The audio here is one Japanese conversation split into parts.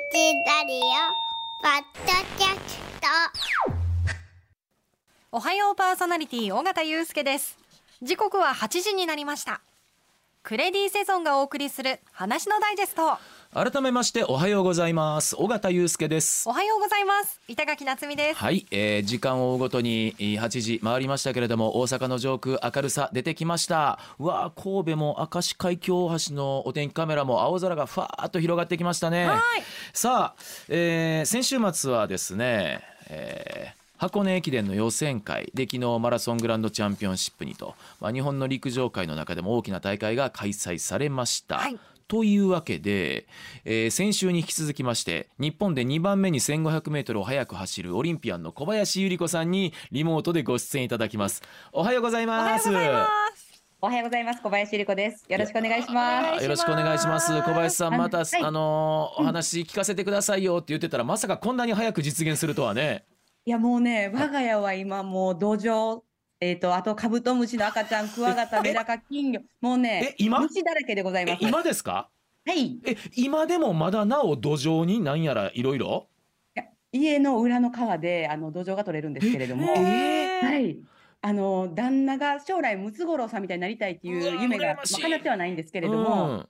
ラリオポッドキャスト。おはようパーソナリティ尾形祐介です。時刻は8時になりました。クレディセゾンがお送りする話のダイジェスト。改めましておはようございます。尾形祐介です。おはようございます。板垣夏美です。はい、えー、時間を追うごとにえー8時回りましたけれども大阪の上空明るさ出てきました。うわあ神戸も明石海峡大橋のお天気カメラも青空がふわーっと広がってきましたね。はい。さあ、えー先週末はですね、えー箱根駅伝の予選会で昨日マラソングランドチャンピオンシップにと、まあ、日本の陸上界の中でも大きな大会が開催されました。はいというわけで、えー先週に引き続きまして日本で2番目に 1500m を速く走るオリンピアンの小林百合子さんにリモートでご出演いただきます。おはようございおはよますうございます。おはようございます。小林理子です。よろしくお願いします。よろしくお願いします。小林さんまた、はい。あのーお話聞かせてくださいよって言ってたらまさかこんなに早く実現するとはね。いやもうね、我が家は今もう土壌、えっ、とあとカブトムシの赤ちゃん、クワガタ、メダカ、金魚、もうねえ、今？虫だらけでございえます。今ですか？はい。え今でもまだなお土壌に何やらいろいろ？家の裏の川であの土壌が取れるんですけれども、えー。はい。あの旦那が将来ムツゴロウさんみたいになりたいっていう夢が羨まあ叶ってはないんですけれども、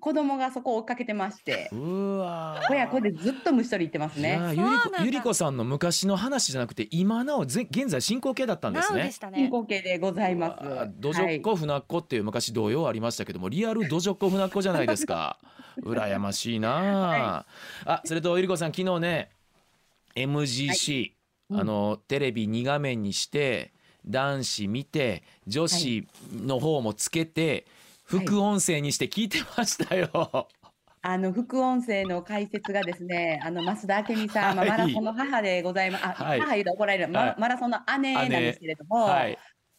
子供がそこを追っかけてまして。う、わー。親子でずっと虫取り行ってますね。ゆりこゆりこさんの昔の話じゃなくて今なおぜ現在進行形だったんですね。なおでし。た進ね行形でございます。うわー土ジョっ子船っ子っていう昔童謡ありましたけどもリアル土ジョっ子船っ子じゃないですか。羨ましいなあ、あそれとゆりこさん昨日ね MGC、うん。あのテレビ2画面にして男子見て女子の方もつけて、副音声にして聞いてましたよ。あの副音声の解説がですね、あの増田明美さん、まあはいマラソンの母でございます。あ、はい。母言うと怒られる、マラソンの姉なんですけれども、は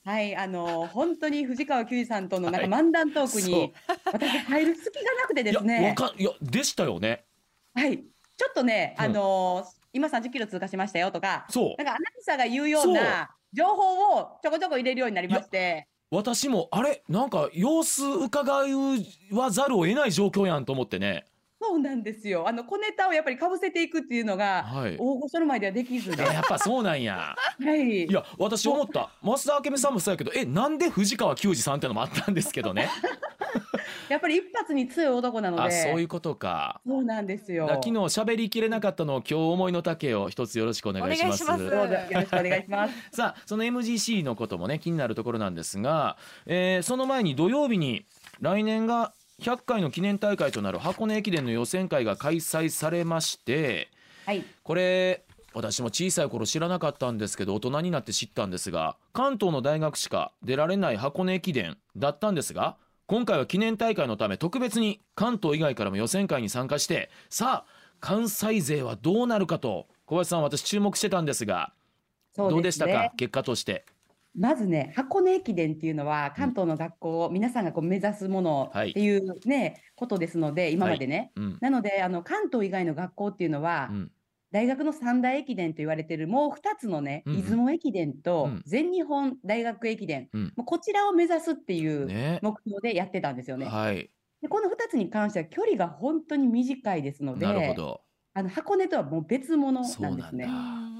はい、い、あの本当に藤川球児さんとのなんかはい漫談トークに、私入る隙がなくてですね、かいやでしたよね。はい、ちょっとね、うん。あの今30キロ通過しましたよとか、そう。なんかアナウンサーが言うような情報をちょこちょこ入れるようになりまして。私もあれ？なんか様子伺わざるを得ない状況やんと思ってね。そうなんですよ。あの小ネタをやっぱりかぶせていくっていうのが、はい。大御所の前ではできずで、あやっぱそうなんや。はい。いや私思った増田明美さんもそうやけどえなんで藤川球児さんってのもあったんですけどね。やっぱり一発に強い男なので、あそういうことか。そうなんですよ。昨日喋りきれなかったのを今日思いの丈を一つよろしくお願いします。お願いしますどうぞよろしくお願いします。さあその MGC のこともね気になるところなんですが、えーその前に土曜日に来年が100回の記念大会となる箱根駅伝の予選会が開催されましてはい。これ私も小さい頃知らなかったんですけど大人になって知ったんですが関東の大学しか出られない箱根駅伝だったんですが今回は記念大会のため特別に関東以外からも予選会に参加してさあ関西勢はどうなるかと小林さん私注目してたんですがそうどうでしたか？ね。結果として。まずね、箱根駅伝っていうのは関東の学校を皆さんがこう目指すものはいっていうね、ことですので、今までね。うんなので、あの関東以外の学校っていうのは、うん大学の三大駅伝と言われているもう2つのね、うんうん。出雲駅伝とうん。全日本大学駅伝、うん。もうこちらを目指すっていうね。目標でやってたんですよね。はい、でこの2つに関しては距離が本当に短いですので、なるほど。あの箱根とはもう別物なんですね。うん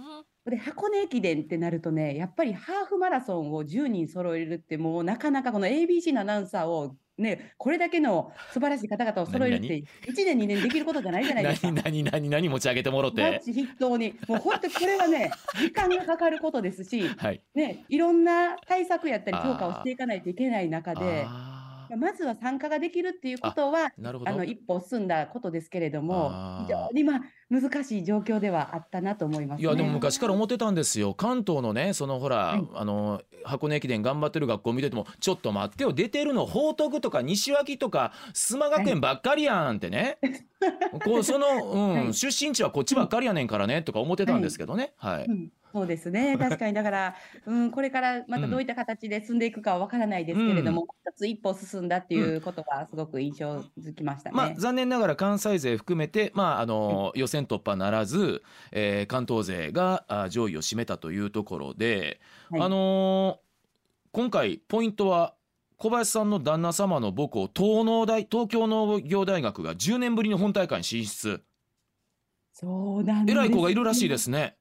で箱根駅伝ってなるとね、やっぱりハーフマラソンを10人揃えるって、もうなかなかこの ABC のアナウンサーをね、これだけの素晴らしい方々を揃えるって、1年、2年できることじゃないじゃないですか。何何何何持ち上げてもろて。筆頭に、もう本当にこれはね、時間がかかることですし、はい。ね、いろんな対策やったり強化をしていかないといけない中で、あまずは参加ができるっていうことは。あの一歩進んだことですけれども非常にまあ難しい状況ではあったなと思います、ね。いやでも昔から思ってたんですよ。関東のねそのほら、はい。あの箱根駅伝頑張ってる学校見ててもちょっと待ってよ出てるの報徳とか西脇とか須磨学園ばっかりやんってね、こうその、うん はい。出身地はこっちばっかりやねんからねとか思ってたんですけどね。はい、うんそうですね、確かに、だから、うん、これからまたどういった形で進んでいくかは分からないですけれども、一つ一歩進んだっていうことがすごく印象づきましたね。まあ、残念ながら関西勢含めて、まあ、あの予選突破ならず、えー関東勢があ上位を占めたというところで、はいあのー今回ポイントは小林さんの旦那様の母校東農大東京農業大学が10年ぶりに本大会に進出そうなんです。偉い子がいるらしいですね。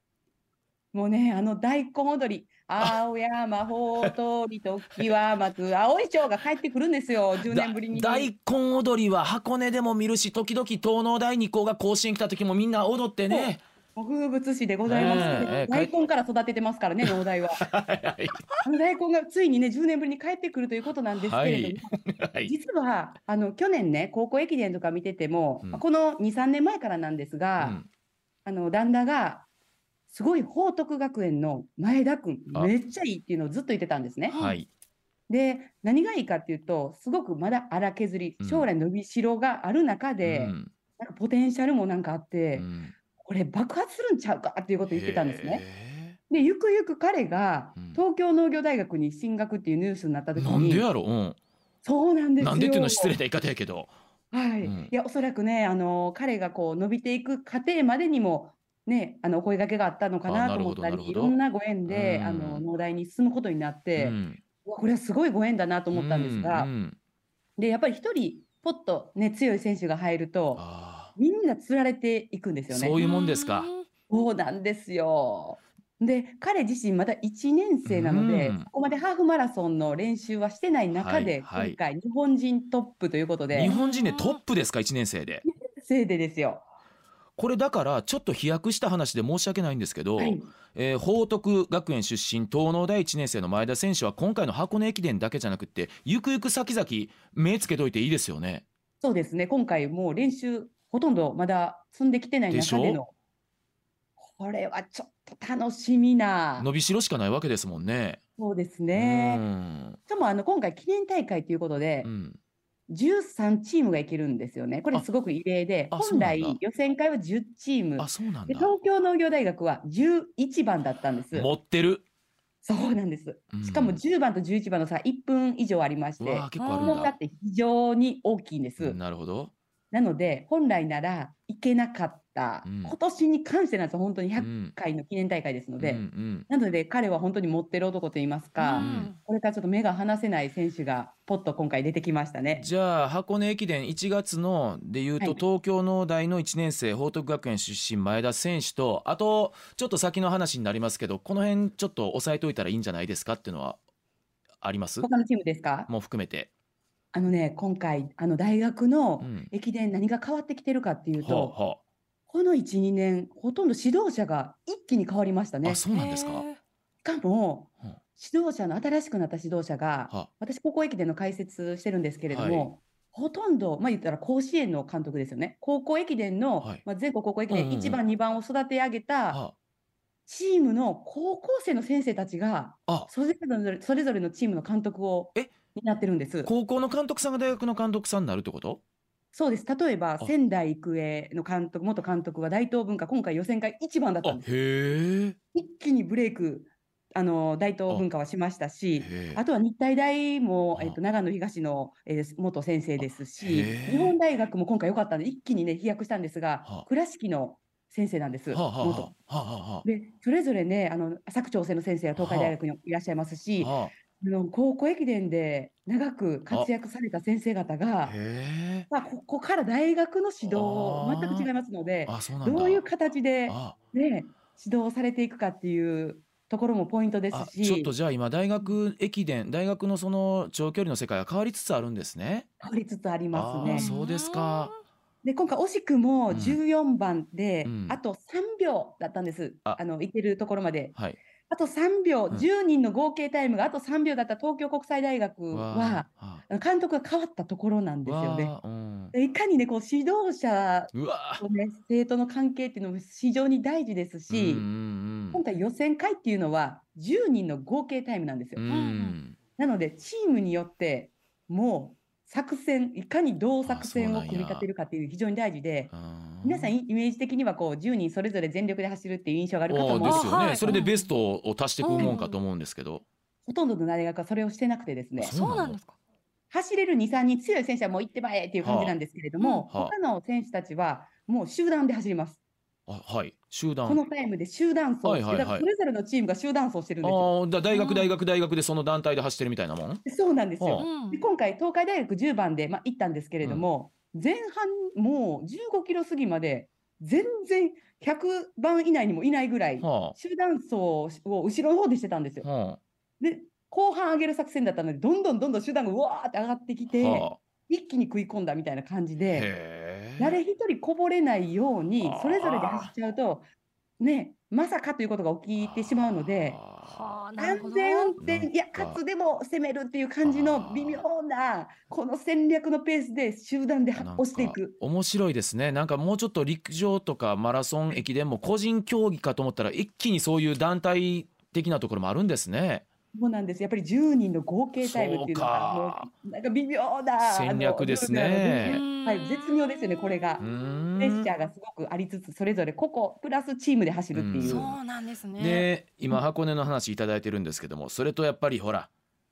もうね、あの大根踊り、青山ほうとり時は待つ、青い蝶が帰ってくるんですよ、10年ぶりに。だ大根踊りは箱根でも見るし時々東農大二校が甲子園来た時もみんな踊ってね。風物詩でございます、ね。え大根から育ててますからね、農大は。あの大根がついにね、10年ぶりに帰ってくるということなんですけれども、はい。実はあの去年ね、高校駅伝とか見てても、うん。この2、3年前からなんですが、うん。あの旦那が、すごい報徳学園の前田君、あめっちゃいいっていうのをずっと言ってたんですね。はい。で、何がいいかっていうと、すごくまだ荒削りうん、将来伸びしろがある中で、うんなんかポテンシャルもなんかあって、うんこれ爆発するんちゃうかっていうことを言ってたんですね。へで、ゆくゆく彼がうん東京農業大学に進学っていうニュースになった時ーなんでに、やろう？ん。そうなんですよ。なんでっていうのは失礼な言い方やけど。はい。うんいや、おそらくね、あの、彼がこう伸びていく過程までにも、ね、あの、お声掛けがあったのかなと思ったり、いろんなご縁で、うん。あの、農大に進むことになって、うん。これはすごいご縁だなと思ったんですが、うんうん。で、やっぱり一人、ポッとね、強い選手が入ると、あみんな釣られていくんですよね。そういうもんですか。そうなんですよ。で、彼自身まだ1年生なので、うん。そこまでハーフマラソンの練習はしてない中で、はいはい。今回、日本人トップということで、ー日本人でトップですか？1年生で。せいでですよ。これだからちょっと飛躍した話で申し訳ないんですけど、はい、えー報徳学園出身東農大1年生の前田選手は今回の箱根駅伝だけじゃなくってゆくゆく先々目つけといていいですよね。そうですね、今回もう練習、ほとんどまだ積んできてない中での、これはちょっと楽しみな、伸びしろしかないわけですもんね。そうですうね。んしかもあの今回、記念大会ということでう、ん13チームがいけるんですよね。これあすごく異例で、本来予選会は10チームあ、そうなんで、だ。東京農業大学は11番だったんです。持ってる。そうなんです。うんしかも10番と11番の差1分以上ありまして。この差って非常に大きいんです。なるほど。なので、本来ならいけなかっ今年に関してなんですよ、本当にう100ん回の記念大会ですので、うんうん。なので彼は本当に持ってる男といいますか、うん。これからちょっと目が離せない選手がポッと今回出てきましたね。じゃあ箱根駅伝1月のでいうとはい。東京農大の1年生報徳学園出身前田選手とあとちょっと先の話になりますけどこの辺ちょっと押さえといたらいいんじゃないですかっていうのはあります？他のチームですか？もう含めて。あのね、今回、あの大学のうん。駅伝、何が変わってきてるかっていうはと、あはこの1、2年、ほとんど指導者が一気に変わりましたね。あそうなんですか？かもうん、指導者の新しくなった指導者が、は私、高校駅伝の解説してるんですけれども、はい。ほとんど、まあ言ったら甲子園の監督ですよね。高校駅伝の、はい。まあ、全国高校駅伝うんうんうん。1番、2番を育て上げたはチームの高校生の先生たちが、あ。それぞれそれぞれのチームの監督をえ？担ってるんです。高校の監督さんが大学の監督さんになるってこと？そうです。例えば、あ。仙台育英の監督、元監督は大東文化、今回予選会1番だったあんです。一気にブレイク、あの、大東文化はしましたし、あとは日体大も、あ。えっと、長野東の、えー元先生ですし、日本大学も今回良かったんで、一気にね、飛躍したんですがはあ、倉敷の先生なんです、元。で、それぞれね、あの、佐久長聖の先生は東海大学にいらっしゃいますし、あはあの高校駅伝で長く活躍された先生方あが、へえ。まあ、ここから大学の指導あー全く違いますので、あそうなんだ。どういう形で、ね、あ指導されていくかっていうところもポイントですあし、ちょっとじゃあ今大学駅伝大学のその長距離の世界が変わりつつあるんですね。変わりつつありますね。そうですか。で、今回惜しくもうん14番で、うんあと3秒だったんです。ああの、行けるところまで。はい。あと3秒、うん。10人の合計タイムがあと3秒だった東京国際大学は、監督が変わったところなんですよね。うん。でいかにね、こう指導者とね、生徒の関係っていうのも非常に大事ですし、うんうん今回予選会っていうのは10人の合計タイムなんですよ。うんうん。なので、チームによってもう作戦、いかにどう作戦を組み立てるかっていう非常に大事で、うん皆さんイメージ的にはこう10人それぞれ全力で走るっていう印象がある方もですよね、はいそれでベストを足していくもんかと思うんですけど、ほとんどの大学はそれをしてなくてですね。あ、そうなんですか。走れる2、3人強い選手はもう行ってばえっていう感じなんですけれども、はあ。はあ。他の選手たちはもう集団で走ります。あはい集団このタイムで集団走して、はいはいはいだからそれぞれのチームが集団走してるんですよ。あーだ大うん学大学大学でその団体で走ってるみたいなもん？そうなんですよ。はうんで今回、東海大学10番で、まあ、行ったんですけれども、前半もう15キロ過ぎまで全然100番以内にもいないぐらい、は集団走を後ろの方でしてたんですよあ。はで、後半上げる作戦だったので、どんどんどんどん集団がうわーって上がってきあ。て、はあ。一気に食い込んだみたいな感じで、へえ。誰一人こぼれないようにそれぞれで走っちゃうと、ね、まさかということが起きてしまうので。安全運転、いや、か勝つでも攻めるっていう感じの微妙な、この戦略のペースで集団で押していかく。面白いですねなんかもうちょっと陸上とかマラソン駅伝も個人競技かと思ったら一気にそういう団体的なところもあるんですねそうなんです。やっぱり10人の合計タイムっていうのが、もうなんか微妙な戦略ですね。はい、絶妙ですよね、これが。プレッシャーがすごくありつつ、それぞれ個々プラスチームで走るっていう。そうなんですね。で今箱根の話いただいてるんですけどもそれとやっぱりほら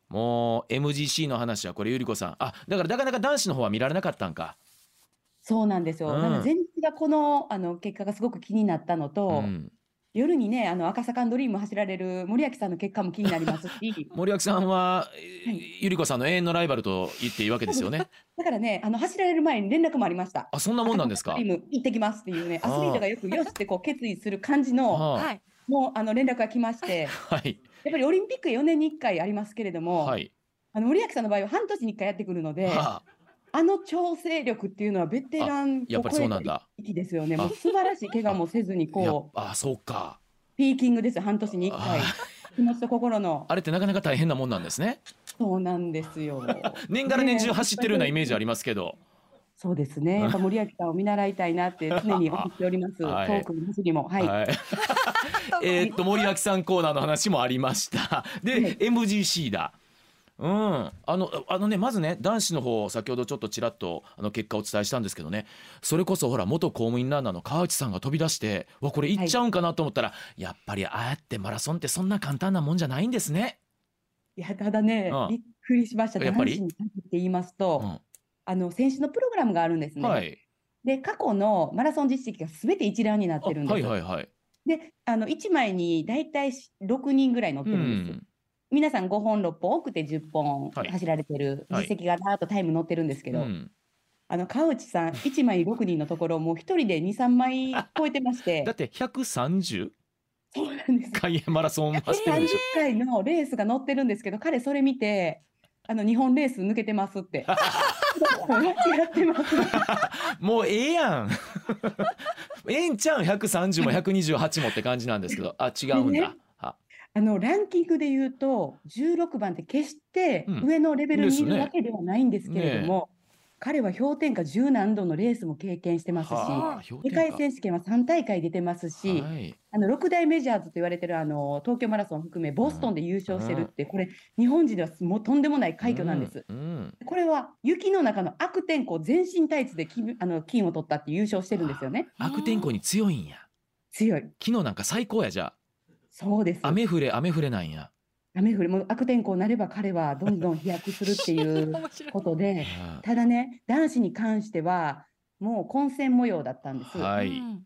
もう MGC の話はこれゆり子さん。あだからなかなか男子の方は見られなかったんか、そうなんですよ。うん。だから前日がこのあの結果がすごく気になったのと、うん、夜にね、あの赤坂ドリーム走られる森脇さんの結果も気になりますし、森脇さんは、えはい。ゆり子さんの永遠のライバルと言っていいわけですよね。だからね、あの走られる前に連絡もありました。あそんなもんなんですか？ドリーム行ってきますっていうね、アスリートがよくよしってこう決意する感じの、ははい。もうあの連絡が来まして、あ はい。やっぱりオリンピック4年に1回ありますけれども、はい。あの森脇さんの場合は半年に1回やってくるので、はああの調整力っていうのはベテランやっぱりそうなんだ。域ですよね。あ。もう素晴らしい怪我もせずにこう。ぱあそうか。ピーキングですよ半年に1回。あ気持ちと心の。あれってなかなか大変なもんなんですね。そうなんですよ。年がら年中走ってるようなイメージありますけど、そうですね。やっぱ森脇さんを見習いたいなって常に思っております。はい。トークの走りも。はい。はい。えーっと森脇さんコーナーの話もありました。で、はい。MGC だうん、あのあのねまずね男子の方先ほどちょっとちらっとあの結果をお伝えしたんですけどねそれこそほら元公務員ランナーの川内さんが飛び出してわこれ行っちゃうんかなと思ったら、やっぱりああやってマラソンってそんな簡単なもんじゃないんですね。いやただねうん、びっくりしました。やっぱり？男子に限って言いますと、うんあの選手のプログラムがあるんですね。はい、で過去のマラソン実績がすべて一覧になっあてるんです。はいはいはい。であの1枚に大体6人ぐらい乗ってうるんです。ん皆さん5本6本多くて10本はい。走られてるはい実績がだーっとタイム乗ってるんですけど、うん。あの川内さん 1枚6人のところもう1人で23枚超えてまして。だって130そうなんです。回マラソン走ってる30でしょ。回のレースが載ってるんですけど彼それ見てあの日本レース抜けてますって。間違ってますもうええやん。ええんちゃうん？130も128もって感じなんですけど。あ違うんだ。ああのランキングで言うと16番って決してうん上のレベルにいるわけではないんですけれども、彼は氷点下10何度のレースも経験してますし、世界選手権は3大会出てますし、はいあの6大メジャーズと言われてるあの東京マラソン含めボストンで優勝してるって、これ日本人ではもうとんでもない快挙なんです。うんうんこれは雪の中の悪天候全身タイツで金あの金を取ったって優勝してるんですよね。悪天候に強いんや。強い。昨日なんか最高やじゃそうです。あ雨降れ雨降れなんや。雨降りもう悪天候になれば彼はどんどん飛躍するっていう ことで、はただね、男子に関してはもう混戦模様だったんです。はいうん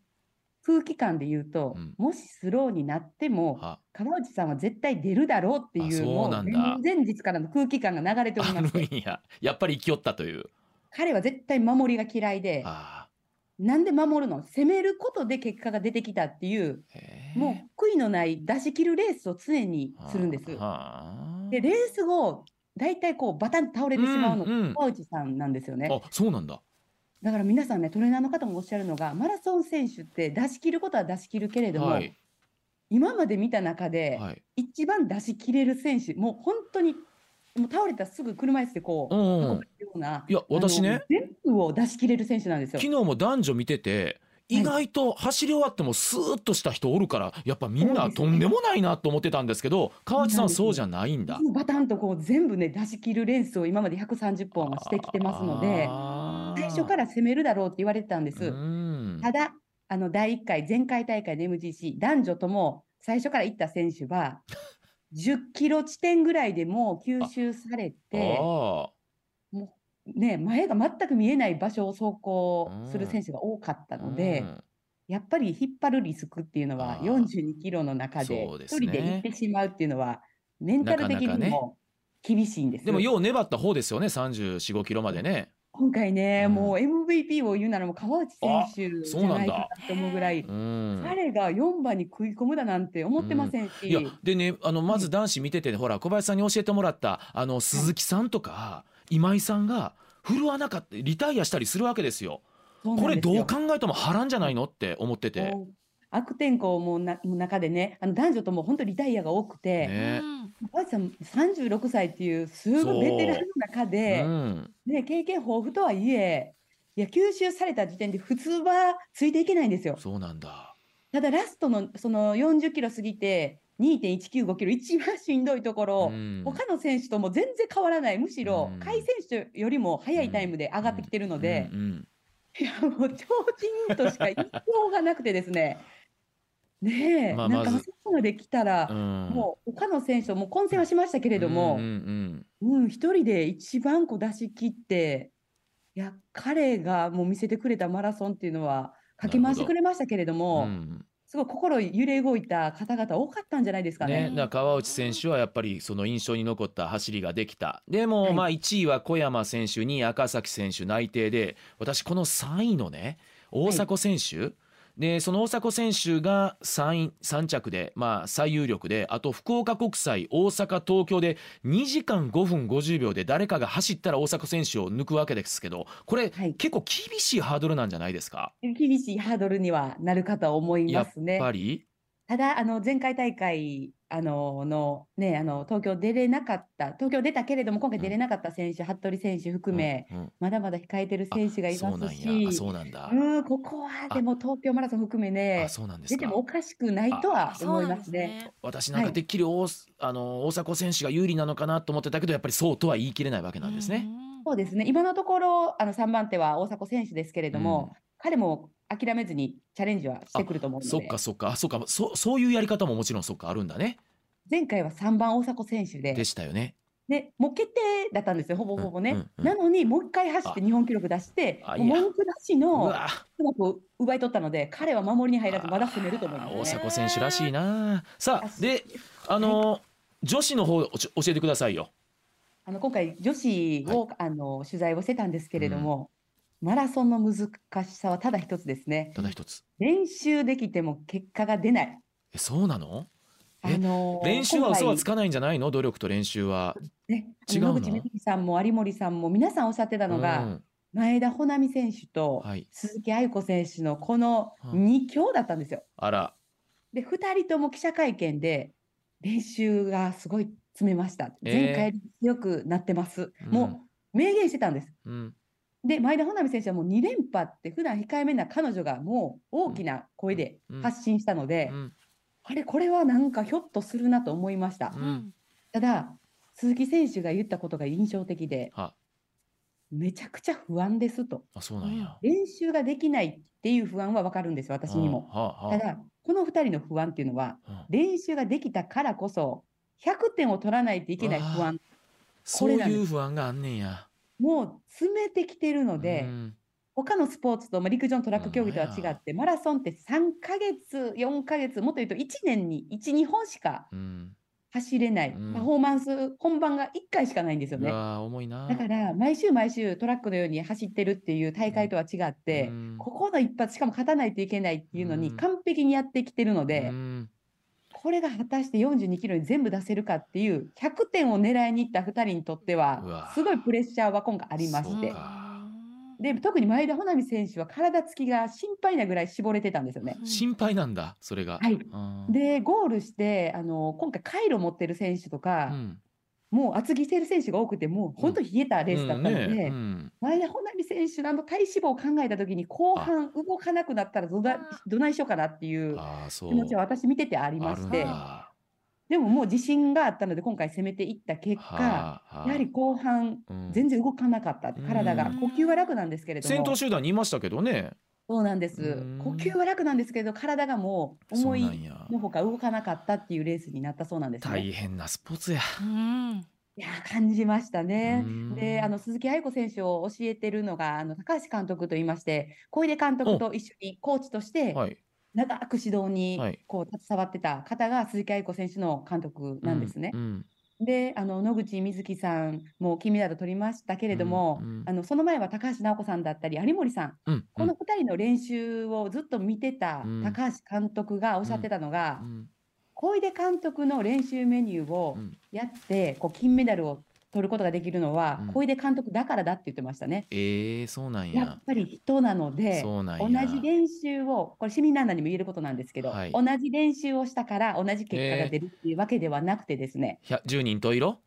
空気感で言うと、うんもしスローになっても、は川内さんは絶対出るだろうっていあそう前日からの空気感が流れておりあまして、るんや。やっぱり生きよったという。彼は絶対守りが嫌いで、あなんで守るの？攻めることで結果が出てきたっていう、もう悔いのない出し切るレースを常にするんです。はあで、レース後、大体こうバタンと倒れてしまうのがうんうん川内さんなんですよね。あそうなんだ。だから皆さんね、トレーナーの方もおっしゃるのが、マラソン選手って出し切ることは出し切るけれども、はい今まで見た中で、はい。一番出し切れる選手、もう本当に、もう倒れたらすぐ車椅子でこう、うんような、いや私ね全部を出し切れる選手なんですよ。昨日も男女見てて意外と走り終わってもスーッとした人おるからやっぱみんなとんでもないなと思ってたんですけど川内さんそうじゃないんだ。バタンとこう全部ね出し切るレースを今まで130本はしてきてますので最初からら攻めるだろうって言われてたんです。うんただあの第1回前回大会の MGC 男女とも最初から行った選手は 10キロ地点ぐらいでもう吸収されてあもうね前が全く見えない場所を走行する選手が多かったーので、うん。やっぱり引っ張るリスクっていうのはあー42キロの中でそうです1人で行ってしまうっていうのはメンタル的にも厳しいんです。でもよう粘った方ですよね3 4 5キロまでね。今回ね、うん。もう MVP を言うならもう川内選手じゃそうなんだないかなと思うぐらい、うん彼が4番に食い込むだなんて思ってませんし、いやでねあのまず男子見てて、ほら小林さんに教えてもらったあの鈴木さんとか、今井さんが振るわなかったリタイアしたりするわけですよ。これどう考えても波乱じゃないのって思ってて。悪天候もなの中でね、あの男女とも本当リタイアが多くて、ね。川内さん36歳っていうすごいベテランの中うで、ん、ね、経験豊富とはいえ、いや吸収された時点で普通はついていけないんですよ。そうなんだ。ただラストのその40キロ過ぎて2.195キロ一番しんどいところ、うん。他の選手とも全然変わらない。むしろうん。甲斐選手よりも速いタイムで上がってきてるので、いやもう超人としか言いようがなくてですねねえ、まあなんかまず。あそこまで来たら、うん。もう他の選手ともう混戦はしましたけれども、うんうんうん、一人で一番こう出し切って、いや、彼がもう見せてくれたマラソンっていうのは、かけ回してくれましたけれどうんも、うん。すごい心揺れ動いた方々多かったんじゃないですかね、ね。だから川内選手はやっぱりその印象に残った走りができた。でもはい。まあ1位は小山選手2位赤崎選手内定で私この3位のね大迫選手、でその大迫選手が3位3着でまあ最有力であと福岡国際大阪東京で2時間5分50秒で誰かが走ったら大迫選手を抜くわけですけどこれ、はい。結構厳しいハードルなんじゃないですか？厳しいハードルにはなるかと思いやっますね。ぱり？ただ、あの前回大会あのの、ね、あの東京出れなかった、東京出たけれども、今回出れなかった選手、服部選手含め、うんうん。まだまだ控えてる選手がいますし、そうなんだ、うん、ここはでも東京マラソン含めねあ、そうなんですか。出てもおかしくないとは思いまね。ですすね。私なんかてっきり大,、あの大迫選手が有利なのかなと思ってたけどやっぱりそうとは言い切れないわけなんですね。そうですね、今のところ、あの3番手は大迫選手ですけれども、彼も諦めずにチャレンジはしてくると思うので。そっか、そっか。あそっか。そそういうやり方ももちろんそっかあるんだね。前回は3番大迫選手で、でしたよね。でもう決定だったんですよ、ほぼほぼね。うんうんうん。なのに、もう一回走って日本記録出して、文句なしうのわうまく奪い取ったので、彼は守りに入らず、まだ攻めると思います、ね。大迫選手らしいな。さああであの、女子の方教えてくださいよ。あの今回、女子を、あの取材をしてたんですけれども、マラソンの難しさはただ一つですね。ただ一つ。練習できても結果が出ない。えそうなの？えあの練習は嘘はつかかないんじゃないの？努力と練習は。ね、違うの？野口みずきさんも有森さんも皆さんおっしゃってたのが、うん前田穂波選手とはい。鈴木愛子選手のこのうん2強だったんですよ。あら。で、2人とも記者会見で練習がすごい詰めました。えー前回強くなってます。うんもう明言してたんです。うん。で、前田穂波選手はもう2連覇って普段控えめな彼女がもう大きな声でうん。発信したので、うん。あれ、これはなんかひょっとするなと思いました。うん。ただ、鈴木選手が言ったことが印象的で、はめちゃくちゃ不安ですと。あそうなんや。練習ができないっていう不安はわかるんですよ、私にも。はあはあ。ただ、この2人の不安っていうのは、うん。練習ができたからこそ、100点を取らないといけない不安、そういう不安があんねんや。もう詰めてきてるので、うん。他のスポーツと、まあ、陸上のトラック競技とは違って、マラソンって3ヶ月、4ヶ月、もっと言うと1年に1、2本しかうん。走れない、うん。パフォーマンス、本番が1回しかないんですよね。だから、毎週毎週トラックのように走ってるっていう大会とは違って、うん。ここの一発、しかも勝たないといけないっていうのにうん。完璧にやってきてるので、うんこれが果たして42キロに全部出せるかっていう100点を狙いに行った2人にとっては、すごいプレッシャーは今回ありまして。で特に前田穂波選手は体つきが心配なぐらい絞れてたんですよね。心配なんだそれが。はい。うん。で、ゴールして、あの今回、カイロ持ってる選手とか、うんもう厚着してる選手が多くて、もう本当冷えたレースだったので、うんね。うん。前田穂波選手のあの体脂肪を考えたときに、後半動かなくなったらどだどないしようかなっていうああそう。気持ちは私見ててありまして、だでももう自信があったので、今回攻めていった結果、はあはあ。やはり後半、うん。全然動かなかったって、体がうん。呼吸は楽なんですけれども、先頭集団にいましたけどね。そうなんですうん呼吸は楽なんですけど、体がもう思い。のほか動かなかったっていうレースになったそうなんですね。大変なスポーツや。うんいやー感じましたねうん。で、あの鈴木愛子選手を教えてるのが、あの高橋監督といいまして、小出監督と一緒にコーチとして、はい。長く指導にはいこう携わってた方が鈴木愛子選手の監督なんですね。うんで、あの野口みずきさんも金メダル取りましたけれども、うんうん。あのその前は高橋尚子さんだったり、有森さん、うんこの2人の練習をずっと見てたうん。高橋監督がおっしゃってたのが、うん。小出監督の練習メニューをうん。やって、こう金メダルを取ることができるのは、うん。小出監督だからだって言ってましたね。えー、そうなんや。やっぱり人なので、そうなん同やじ練習を、これ、市民ランナーにも言えることなんですけど、はい。同じ練習をしたから同じ結果が出るっていうわけではなくてですね、100 10人十色？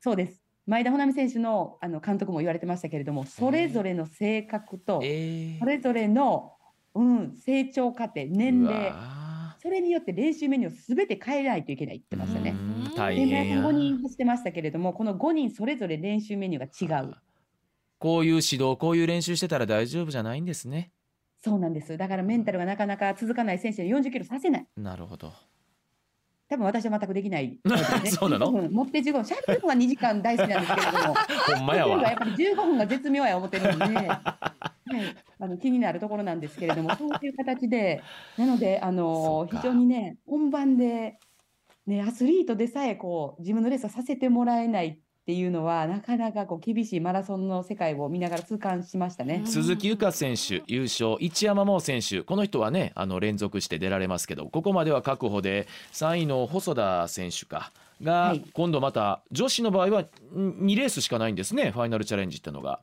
そうです。前田穂波選手のあの監督も言われてましたけれども、それぞれの性格と、えー。それぞれの、うん、成長過程、年う齢、わそれによって練習メニューをすべて変えないといけないって言ってましたね。大で、変や5人走ってましたけれども、この5人それぞれ練習メニューが違う。こういう指導こういう練習してたら大丈夫じゃないんですねそうなんです。だからメンタルがなかなか続かない選手に40キロさせない。なるほど多分私は全くできないね。そうなの？15分持って15分、シャープのは2時間大好きなんですけれども、ほんまややわっぱり15分が絶妙や思ってるんで、はい、あの気になるところなんですけれども、そういう形で、なので、あの非常にね、本番で、ね、アスリートでさえこう自分のレースをさせてもらえないっていうのは、なかなかこう厳しいマラソンの世界を見ながら痛感しましたね。鈴木優花選手優勝。一山真央選手。この人はねあの連続して出られますけどここまでは確保で3位の細田選手か。が、はい。今度また女子の場合は2レースしかないんですねファイナルチャレンジってのが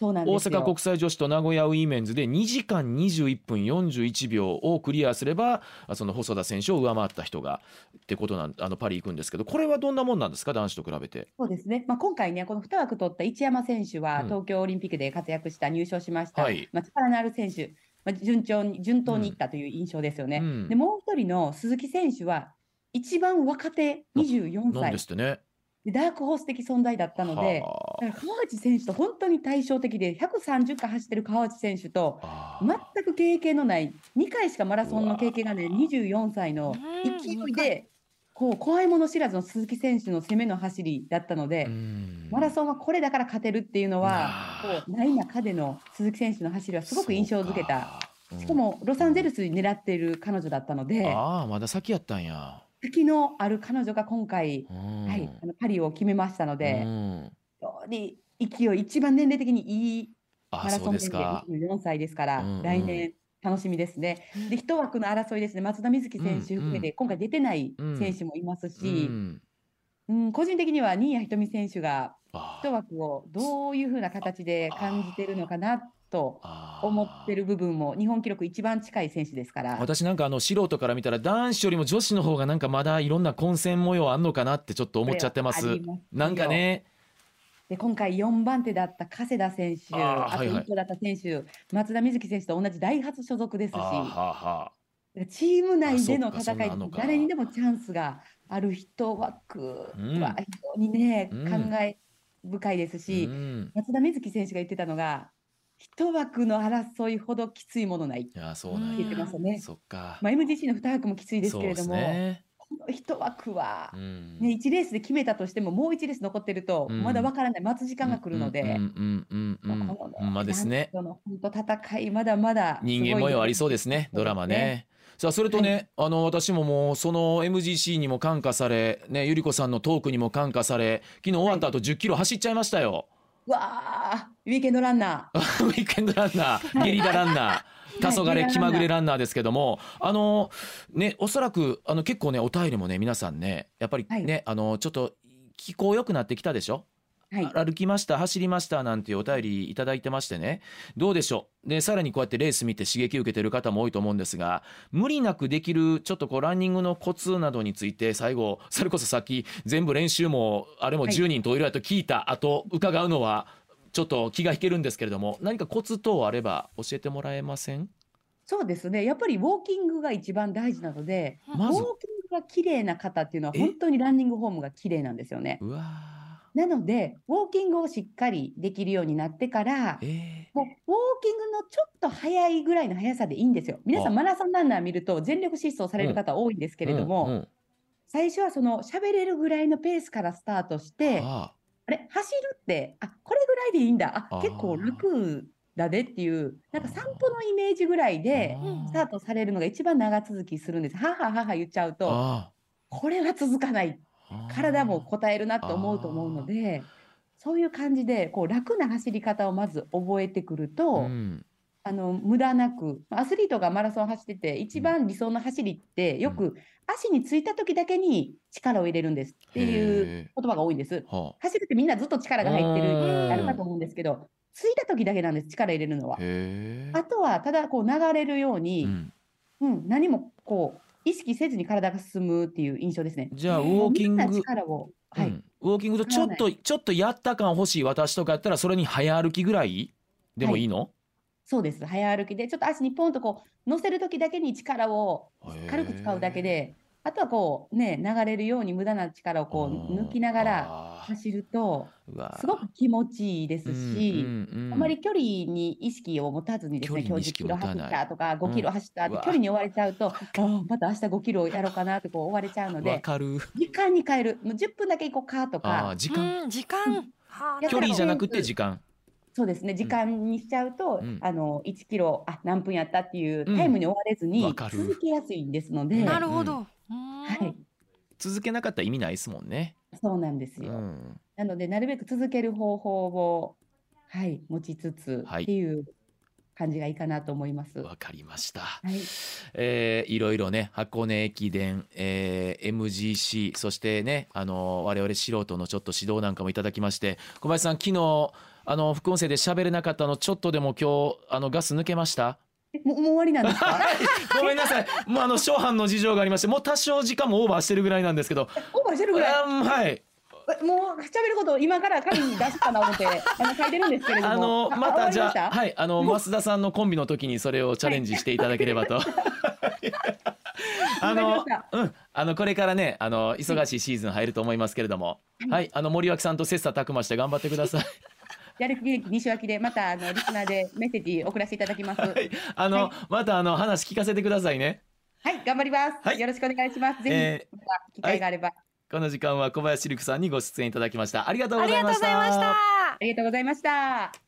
大阪国際女子と名古屋ウィメンズで2時間21分41秒をクリアすればあその細田選手を上回った人がってことなんあのパリ行くんですけどこれはどんなもんなんですか？男子と比べて。そうですね、まあ、今回ね、この2枠取った一山選手は、うん。東京オリンピックで活躍した、入賞しました、はい。まあ、力のある選手、まあ、順調に順当にいったという印象ですよね。うん。でもう一人の鈴木選手は、一番若手24なん歳ですってね。で、ダークホース的存在だったので、はだから川内選手と本当に対照的で、130回走ってる川内選手と、全く経験のない、2回しかマラソンの経験がない24歳のうん勢いで、こう怖いもの知らずの鈴木選手の攻めの走りだったので、うん。マラソンはこれだから勝てるっていうのは、あこうない中での鈴木選手の走りはすごく印象づけた。しかもロサンゼルスに狙っている彼女だったので、ああまだ先やったんや。先のある彼女が今回、うん。はい、あのパリを決めましたので、うん。非常に勢い、一番年齢的にいいマラソン年ですか。齢、。24歳ですから、うんうん。来年楽しみですね。で、一枠の争いですね、松田瑞生選手含めて、今回出てない選手もいますうし、ん。うん個人的には新谷仁美選手があ一枠をどういうふうな形で感じてるのかなと思ってる部分も、日本記録一番近い選手ですから、私なんかあの素人から見たら男子よりも女子の方がなんかまだいろんな混戦模様あんのかなってちょっと思っちゃってます。なんかね。で今回4番手だった加世田選手、あとあーはいはい。1だった選手、松田瑞生選手と同じダイハツ所属ですし、チーム内での戦い誰にでもチャンスがある一枠うん。は非常にね、うん。感慨深いですあし、うん。松田瑞生選手が言ってたのが、一枠の争いほどきついものない。いやそうなん言ってやましたね。そっか。まあ、MGC の2枠もきついですけれども、ね。この一枠はう、ん。ね、1レースで決めたとしても、もう1レース残ってると、うん。まだわからない、待つ時間が来るので、うんうんうんうんうん。まあこのですね。本当戦い、まだまだ人間模様ありそうですねドラマね。さあそれとね、あの私ももうその MGC にも感化され、ね、ゆり子さんのトークにも感化され昨日終わった後10キロ走っちゃいましたよ、うわあ、ウィーケンドランナウィーケンドランナーゲリラランナー。黄昏気まぐれランナーですけどもあのねおそらくあの結構ねお便りもね皆さんねやっぱりね、はい。あのちょっと気候良くなってきたでしょ？ー。はい。歩きました走りましたなんていうお便りいただいてましてね。どうでしょう？でさらにこうやってレース見て刺激受けてる方も多いと思うんですが無理なくできるちょっとこうランニングのコツなどについて最後それこそさっき全部練習もあれもはい。10人といろいろと聞いた後伺うのはちょっと気が引けるんですけれども何かコツ等あれば教えてもらえません？そうですね。やっぱりウォーキングが一番大事なので、まず。ウォーキングが綺麗な方っていうのはえ？本当にランニングフォームが綺麗なんですよね。うわなので、ウォーキングをしっかりできるようになってからー、えもうウォーキングのちょっと早いぐらいの速さでいいんですよ。皆さあんマラソンランナー見ると全力疾走される方多いんですけーれども、うんうん最初はその喋れるぐらいのペースからスタートして、ああれ走るって、あ、これぐらいでいいんだ。あ、結構楽だでっていう、なんか散歩のイメージぐらいでスタートされるのが一番長続きするんです。はははは言っちゃうと、あこれは続かない。ー体も応えるなと思うと思うので、そういう感じでこう楽な走り方をまず覚えてくると、うん。あの無駄なくアスリートがマラソン走ってて一番理想の走りってよく足についた時だけに力を入れるんですっていうへ言葉が多いんです。走るってみんなずっと力が入ってるうん。あるかと思うんですけどついた時だけなんです力入れるのは。あ。とはただこう流れるようえ、に、うん。うん、何もこう意識せずに体が進むっていう印象ですね。じゃあウォーキング。力を、はい。うん。ウォーキングとちょっとちょっとやった感欲しい私とかやったらそれに早歩きぐらいでもい。いの、そうです。早歩きでちょっと足にポンとこう乗せる時だけに力を軽く使うだけであとはこうね流れるように無駄な力をこう抜きながらら走るとすごく気持ちいいですし、あまり距離に意識を持たずにですね、今日10距離に意識キロ走ったとか、5キロ走ったって距離に追われちゃうと、ああまた明日5キロやろうかなってこう追われちゃうのわで、かる。時間に変える、もう10分だけ行こうかとあかー、時間。うん時間。距離。じゃなくて時間。そうですね、時間にしちゃうと、うん。あの1キロあ何分やったっていううん。タイムに追われずに続けやすいんですので、なはるほど、うん。い、続けなかったら意味ないですもんね、そうなんですよ。うん、なので、なるべく続ける方法を、はい、持ちつつはい。っていう感じがいいかなと思います。わかりました、はい、えーいろいろね箱根駅伝、えー MGC そしてねあの我々素人のちょっと指導なんかもいただきまして小林さん昨日あの副音声で喋れなかったのちょっとでも今日あのガス抜けました？えもう終わりなんですか？ごめんなさい。もうあの初版の事情がありましてもう多少時間もオーバーしてるぐらいなんですけど。オーバーしてるぐらい？はい。えもう喋ることを今から紙に出すかな思ってあの書いてるんですけれども。あのまたじゃあはいあの増田さんのコンビの時にそれをチャレンジしていただければと。あのうん。あのこれからねあの忙しいシーズン入ると思いますけれども、はい。あの森脇さんと切磋琢磨して頑張ってください。やる気元気西脇でまたあのリスナーでメッセージ送らせていただきます。はい、あの、はいまたあの話聞かせてくださいね。頑張ります、はいよろしくお願いします。ぜひ、えまた機会があれば、この時間は小林陸さんにご出演いただきました。ありがとうごありがとうざいました。ございましたありがとうございました。